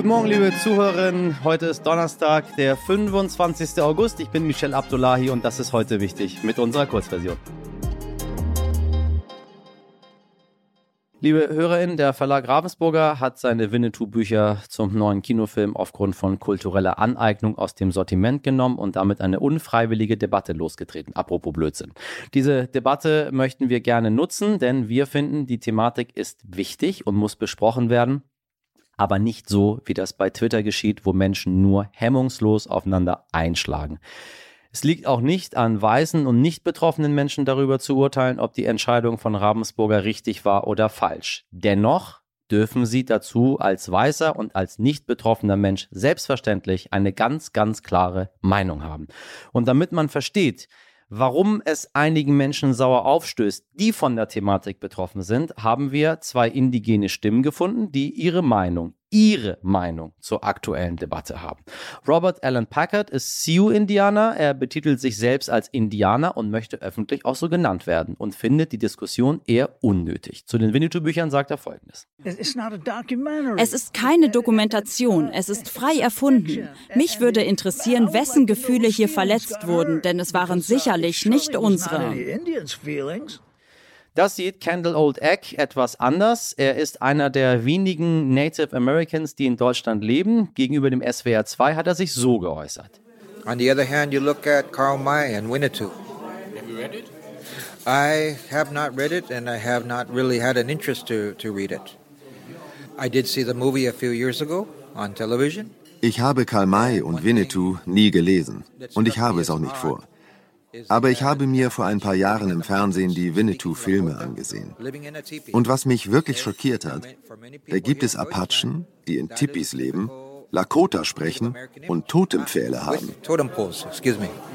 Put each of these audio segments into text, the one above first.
Guten Morgen, liebe Zuhörerinnen. Heute ist Donnerstag, der 25. August. Ich bin Michel Abdullahi und das ist heute wichtig mit unserer Kurzversion. Liebe HörerInnen, der Verlag Ravensburger hat seine Winnetou-Bücher zum neuen Kinofilm aufgrund von kultureller Aneignung aus dem Sortiment genommen und damit eine unfreiwillige Debatte losgetreten. Apropos Blödsinn. Diese Debatte möchten wir gerne nutzen, denn wir finden, die Thematik ist wichtig und muss besprochen werden aber nicht so, wie das bei Twitter geschieht, wo Menschen nur hemmungslos aufeinander einschlagen. Es liegt auch nicht an weißen und nicht betroffenen Menschen darüber zu urteilen, ob die Entscheidung von Ravensburger richtig war oder falsch. Dennoch dürfen sie dazu als weißer und als nicht betroffener Mensch selbstverständlich eine ganz, ganz klare Meinung haben. Und damit man versteht, Warum es einigen Menschen sauer aufstößt, die von der Thematik betroffen sind, haben wir zwei indigene Stimmen gefunden, die ihre Meinung, ihre Meinung zur aktuellen Debatte haben. Robert Allen Packard ist Sioux-Indianer. Er betitelt sich selbst als Indianer und möchte öffentlich auch so genannt werden und findet die Diskussion eher unnötig. Zu den Winnetou-Büchern sagt er Folgendes. Es ist keine Dokumentation, es ist frei erfunden. Mich würde interessieren, wessen Gefühle hier verletzt wurden, denn es waren sicherlich nicht unsere. Das sieht Kendall Old Egg etwas anders. Er ist einer der wenigen Native Americans, die in Deutschland leben. Gegenüber dem SWR 2 hat er sich so geäußert. On the other hand, you look at Karl May and Winnetou. Have you read it? I have not read it and I have not really had an interest to, to read it. I did see the movie a few years ago on television. Ich habe Karl May und Winnetou nie gelesen und ich habe es auch nicht vor. Aber ich habe mir vor ein paar Jahren im Fernsehen die Winnetou-Filme angesehen. Und was mich wirklich schockiert hat, da gibt es Apachen, die in Tipis leben, Lakota sprechen und Totempfähle haben.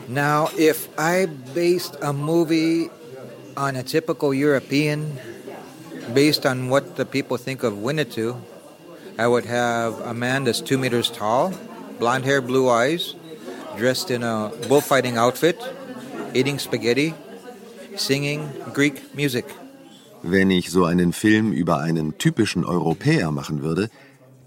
Now, if I based a movie on a typical European, based on what the people think of Winnetou, I would have a man that's two meters tall, blonde hair, blue eyes, dressed in a bullfighting outfit, eating spaghetti, singing Greek music. Wenn ich so einen Film über einen typischen Europäer machen würde,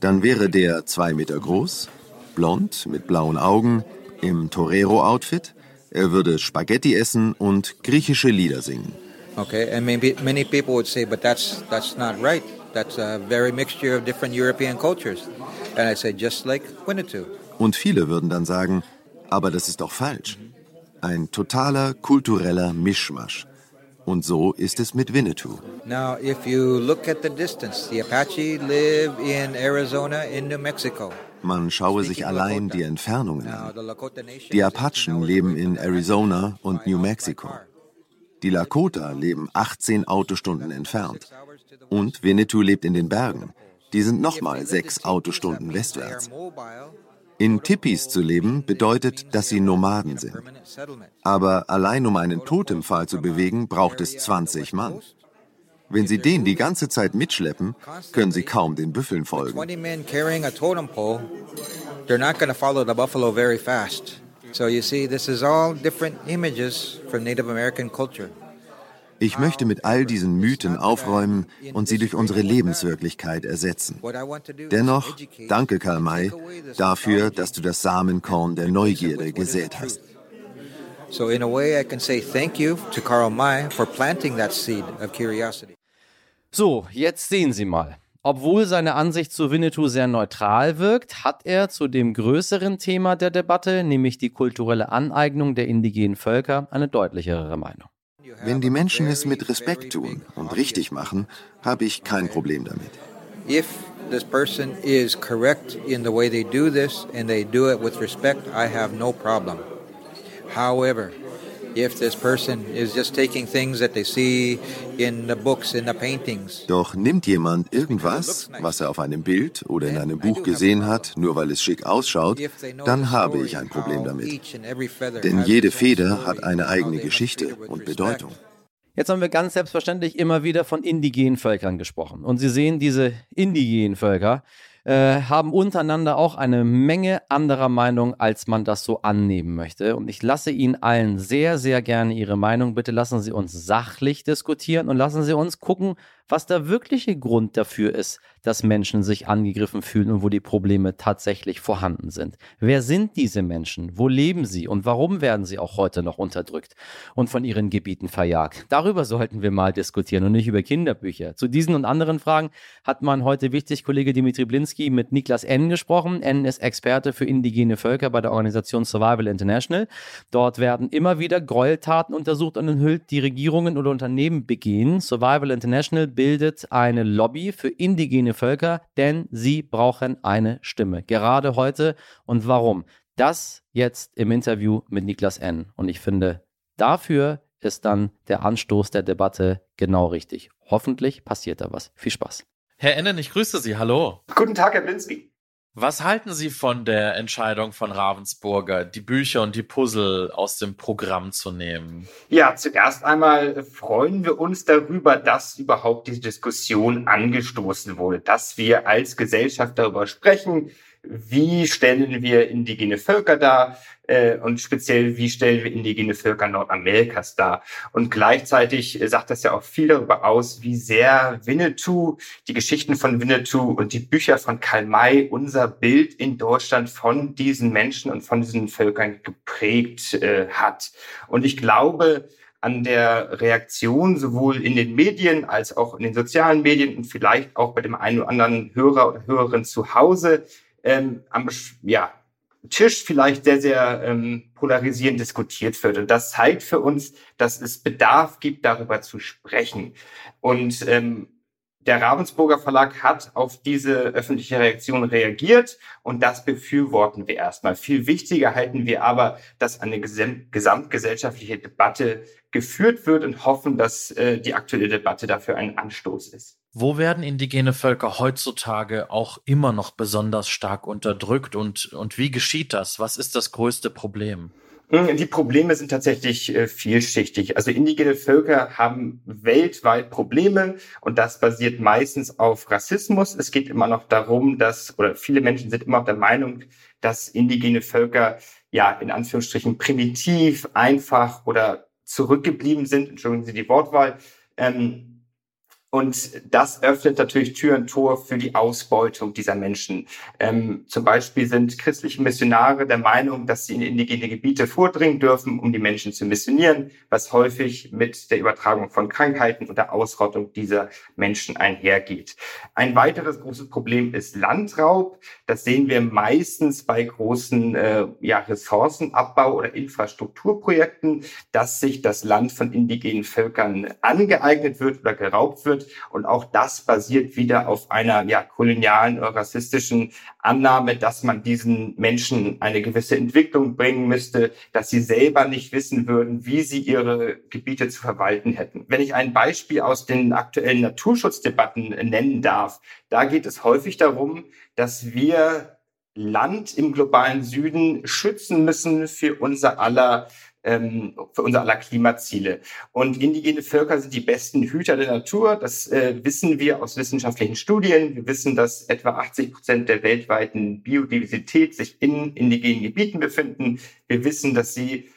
dann wäre der zwei Meter groß, blond, mit blauen Augen, im Torero-Outfit. Er würde Spaghetti essen und griechische Lieder singen. Okay, and maybe many people would say, but that's that's not right. That's a very mixture of different European cultures. And I say, just like Winnetou. Und viele würden dann sagen, aber das ist doch falsch. Ein totaler kultureller Mischmasch. Und so ist es mit Winnetou. Now, if you look at the distance, the Apache live in Arizona, in New Mexico. Man schaue sich allein die Entfernungen an. Die Apachen leben in Arizona und New Mexico. Die Lakota leben 18 Autostunden entfernt. Und Winnetou lebt in den Bergen. Die sind nochmal sechs Autostunden westwärts. In Tipis zu leben bedeutet, dass sie Nomaden sind. Aber allein um einen Totempfahl zu bewegen, braucht es 20 Mann. Wenn Sie den die ganze Zeit mitschleppen, können Sie kaum den Büffeln folgen. So you see, this is all different images from Native American culture. Ich möchte mit all diesen Mythen aufräumen und sie durch unsere Lebenswirklichkeit ersetzen. Dennoch, danke Karl May dafür, dass du das Samenkorn der Neugierde gesät hast. So in a way I can say thank you to Karl May for planting that seed of curiosity. So, jetzt sehen Sie mal. Obwohl seine Ansicht zu Winnetou sehr neutral wirkt, hat er zu dem größeren Thema der Debatte, nämlich die kulturelle Aneignung der indigenen Völker, eine deutlichere Meinung. Wenn die Menschen es mit Respekt tun und richtig machen, habe ich kein Problem damit. Doch nimmt jemand irgendwas, was er auf einem Bild oder in einem Buch gesehen hat, nur weil es schick ausschaut, dann habe ich ein Problem damit. Denn jede Feder hat eine eigene Geschichte und Bedeutung. Jetzt haben wir ganz selbstverständlich immer wieder von indigenen Völkern gesprochen. Und Sie sehen, diese indigenen Völker äh, haben untereinander auch eine Menge anderer Meinung, als man das so annehmen möchte. Und ich lasse Ihnen allen sehr, sehr gerne Ihre Meinung. Bitte lassen Sie uns sachlich diskutieren und lassen Sie uns gucken, was der wirkliche Grund dafür ist, dass Menschen sich angegriffen fühlen und wo die Probleme tatsächlich vorhanden sind. Wer sind diese Menschen? Wo leben sie? Und warum werden sie auch heute noch unterdrückt und von ihren Gebieten verjagt? Darüber sollten wir mal diskutieren und nicht über Kinderbücher. Zu diesen und anderen Fragen hat mein heute wichtig Kollege Dimitri Blinski mit Niklas N. gesprochen. N. ist Experte für indigene Völker bei der Organisation Survival International. Dort werden immer wieder Gräueltaten untersucht und enthüllt, die Regierungen oder Unternehmen begehen. Survival International bildet eine Lobby für indigene Völker, denn sie brauchen eine Stimme. Gerade heute. Und warum? Das jetzt im Interview mit Niklas N. Und ich finde, dafür ist dann der Anstoß der Debatte genau richtig. Hoffentlich passiert da was. Viel Spaß. Herr Ennen, ich grüße Sie. Hallo. Guten Tag, Herr Blinski. Was halten Sie von der Entscheidung von Ravensburger, die Bücher und die Puzzle aus dem Programm zu nehmen? Ja, zuerst einmal freuen wir uns darüber, dass überhaupt diese Diskussion angestoßen wurde, dass wir als Gesellschaft darüber sprechen, wie stellen wir indigene Völker dar äh, und speziell, wie stellen wir indigene Völker Nordamerikas dar. Und gleichzeitig äh, sagt das ja auch viel darüber aus, wie sehr Winnetou, die Geschichten von Winnetou und die Bücher von Karl May unser Bild in Deutschland von diesen Menschen und von diesen Völkern geprägt äh, hat. Und ich glaube, an der Reaktion sowohl in den Medien als auch in den sozialen Medien und vielleicht auch bei dem einen oder anderen Hörer oder Hörerin zu Hause ähm, am ja, Tisch vielleicht sehr, sehr ähm, polarisierend diskutiert wird. Und das zeigt für uns, dass es Bedarf gibt, darüber zu sprechen. Und ähm, der Ravensburger Verlag hat auf diese öffentliche Reaktion reagiert und das befürworten wir erstmal. Viel wichtiger halten wir aber, dass eine gesamtgesellschaftliche Debatte geführt wird und hoffen, dass äh, die aktuelle Debatte dafür ein Anstoß ist. Wo werden indigene Völker heutzutage auch immer noch besonders stark unterdrückt und, und wie geschieht das? Was ist das größte Problem? Die Probleme sind tatsächlich äh, vielschichtig. Also indigene Völker haben weltweit Probleme und das basiert meistens auf Rassismus. Es geht immer noch darum, dass, oder viele Menschen sind immer noch der Meinung, dass indigene Völker ja in Anführungsstrichen primitiv, einfach oder zurückgeblieben sind. Entschuldigen Sie die Wortwahl. Ähm, und das öffnet natürlich Tür und Tor für die Ausbeutung dieser Menschen. Ähm, zum Beispiel sind christliche Missionare der Meinung, dass sie in indigene Gebiete vordringen dürfen, um die Menschen zu missionieren, was häufig mit der Übertragung von Krankheiten und der Ausrottung dieser Menschen einhergeht. Ein weiteres großes Problem ist Landraub. Das sehen wir meistens bei großen äh, ja, Ressourcenabbau- oder Infrastrukturprojekten, dass sich das Land von indigenen Völkern angeeignet wird oder geraubt wird wird. Und auch das basiert wieder auf einer ja, kolonialen oder rassistischen Annahme, dass man diesen Menschen eine gewisse Entwicklung bringen müsste, dass sie selber nicht wissen würden, wie sie ihre Gebiete zu verwalten hätten. Wenn ich ein Beispiel aus den aktuellen Naturschutzdebatten nennen darf, da geht es häufig darum, dass wir Land im globalen Süden schützen müssen für unser aller ähm, für unser aller Klimaziele. Und indigene Völker sind die besten Hüter der Natur. Das äh, wissen wir aus wissenschaftlichen Studien. Wir wissen, dass etwa 80 Prozent der weltweiten Biodiversität sich in indigenen Gebieten befinden. Wir wissen, dass sie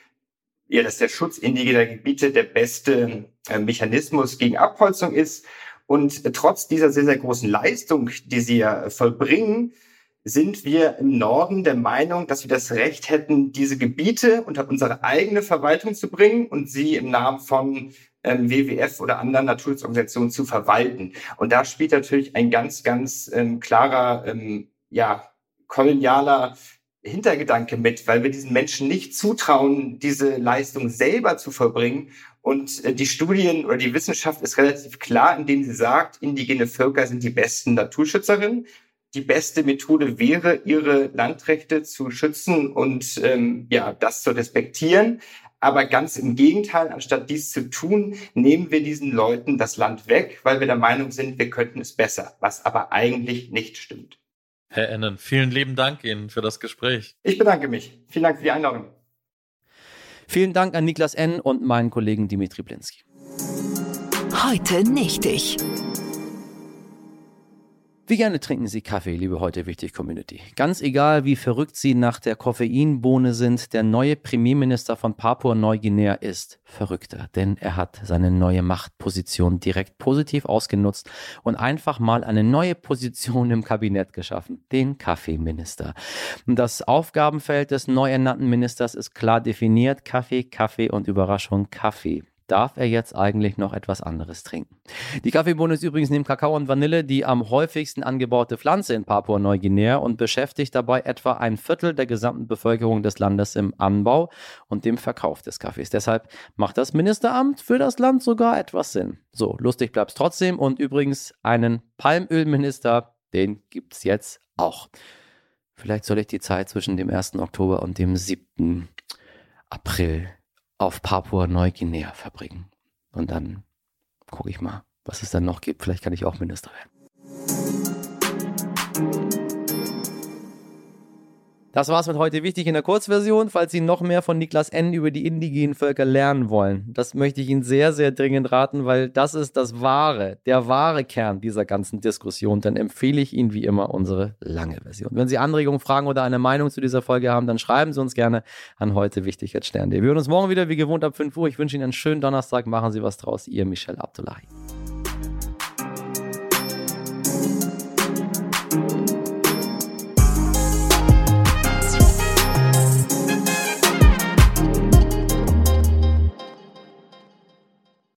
ja, dass der Schutz indigener Gebiete der beste äh, Mechanismus gegen Abholzung ist. Und trotz dieser sehr, sehr großen Leistung, die sie ja vollbringen, sind wir im Norden der Meinung, dass wir das Recht hätten, diese Gebiete unter unsere eigene Verwaltung zu bringen und sie im Namen von ähm, WWF oder anderen Naturschutzorganisationen zu verwalten. Und da spielt natürlich ein ganz, ganz ähm, klarer, ähm, ja, kolonialer Hintergedanke mit, weil wir diesen Menschen nicht zutrauen, diese Leistung selber zu vollbringen. Und äh, die Studien oder die Wissenschaft ist relativ klar, indem sie sagt, indigene Völker sind die besten Naturschützerinnen die beste Methode wäre, ihre Landrechte zu schützen und ähm, ja, das zu respektieren. Aber ganz im Gegenteil, anstatt dies zu tun, nehmen wir diesen Leuten das Land weg, weil wir der Meinung sind, wir könnten es besser, was aber eigentlich nicht stimmt. Herr Ennen, vielen lieben Dank Ihnen für das Gespräch. Ich bedanke mich. Vielen Dank für die Einladung. Vielen Dank an Niklas N. und meinen Kollegen Dimitri Blinski. Heute nicht ich. Wie gerne trinken Sie Kaffee, liebe heute wichtig Community? Ganz egal, wie verrückt Sie nach der Koffeinbohne sind, der neue Premierminister von Papua-Neuguinea ist verrückter, denn er hat seine neue Machtposition direkt positiv ausgenutzt und einfach mal eine neue Position im Kabinett geschaffen, den Kaffeeminister. Das Aufgabenfeld des neu ernannten Ministers ist klar definiert, Kaffee, Kaffee und Überraschung Kaffee darf er jetzt eigentlich noch etwas anderes trinken. Die Kaffeebohne ist übrigens neben Kakao und Vanille die am häufigsten angebaute Pflanze in Papua-Neuguinea und beschäftigt dabei etwa ein Viertel der gesamten Bevölkerung des Landes im Anbau und dem Verkauf des Kaffees. Deshalb macht das Ministeramt für das Land sogar etwas Sinn. So, lustig bleibt es trotzdem und übrigens einen Palmölminister, den gibt es jetzt auch. Vielleicht soll ich die Zeit zwischen dem 1. Oktober und dem 7. April auf Papua-Neuguinea verbringen. Und dann gucke ich mal, was es dann noch gibt. Vielleicht kann ich auch Minister werden. Das war's mit heute wichtig in der Kurzversion. Falls Sie noch mehr von Niklas N. über die indigenen Völker lernen wollen, das möchte ich Ihnen sehr, sehr dringend raten, weil das ist das wahre, der wahre Kern dieser ganzen Diskussion. Dann empfehle ich Ihnen wie immer unsere lange Version. Wenn Sie Anregungen, Fragen oder eine Meinung zu dieser Folge haben, dann schreiben Sie uns gerne an heute wichtig. Wir hören uns morgen wieder wie gewohnt ab 5 Uhr. Ich wünsche Ihnen einen schönen Donnerstag. Machen Sie was draus. Ihr Michel Abdullahi.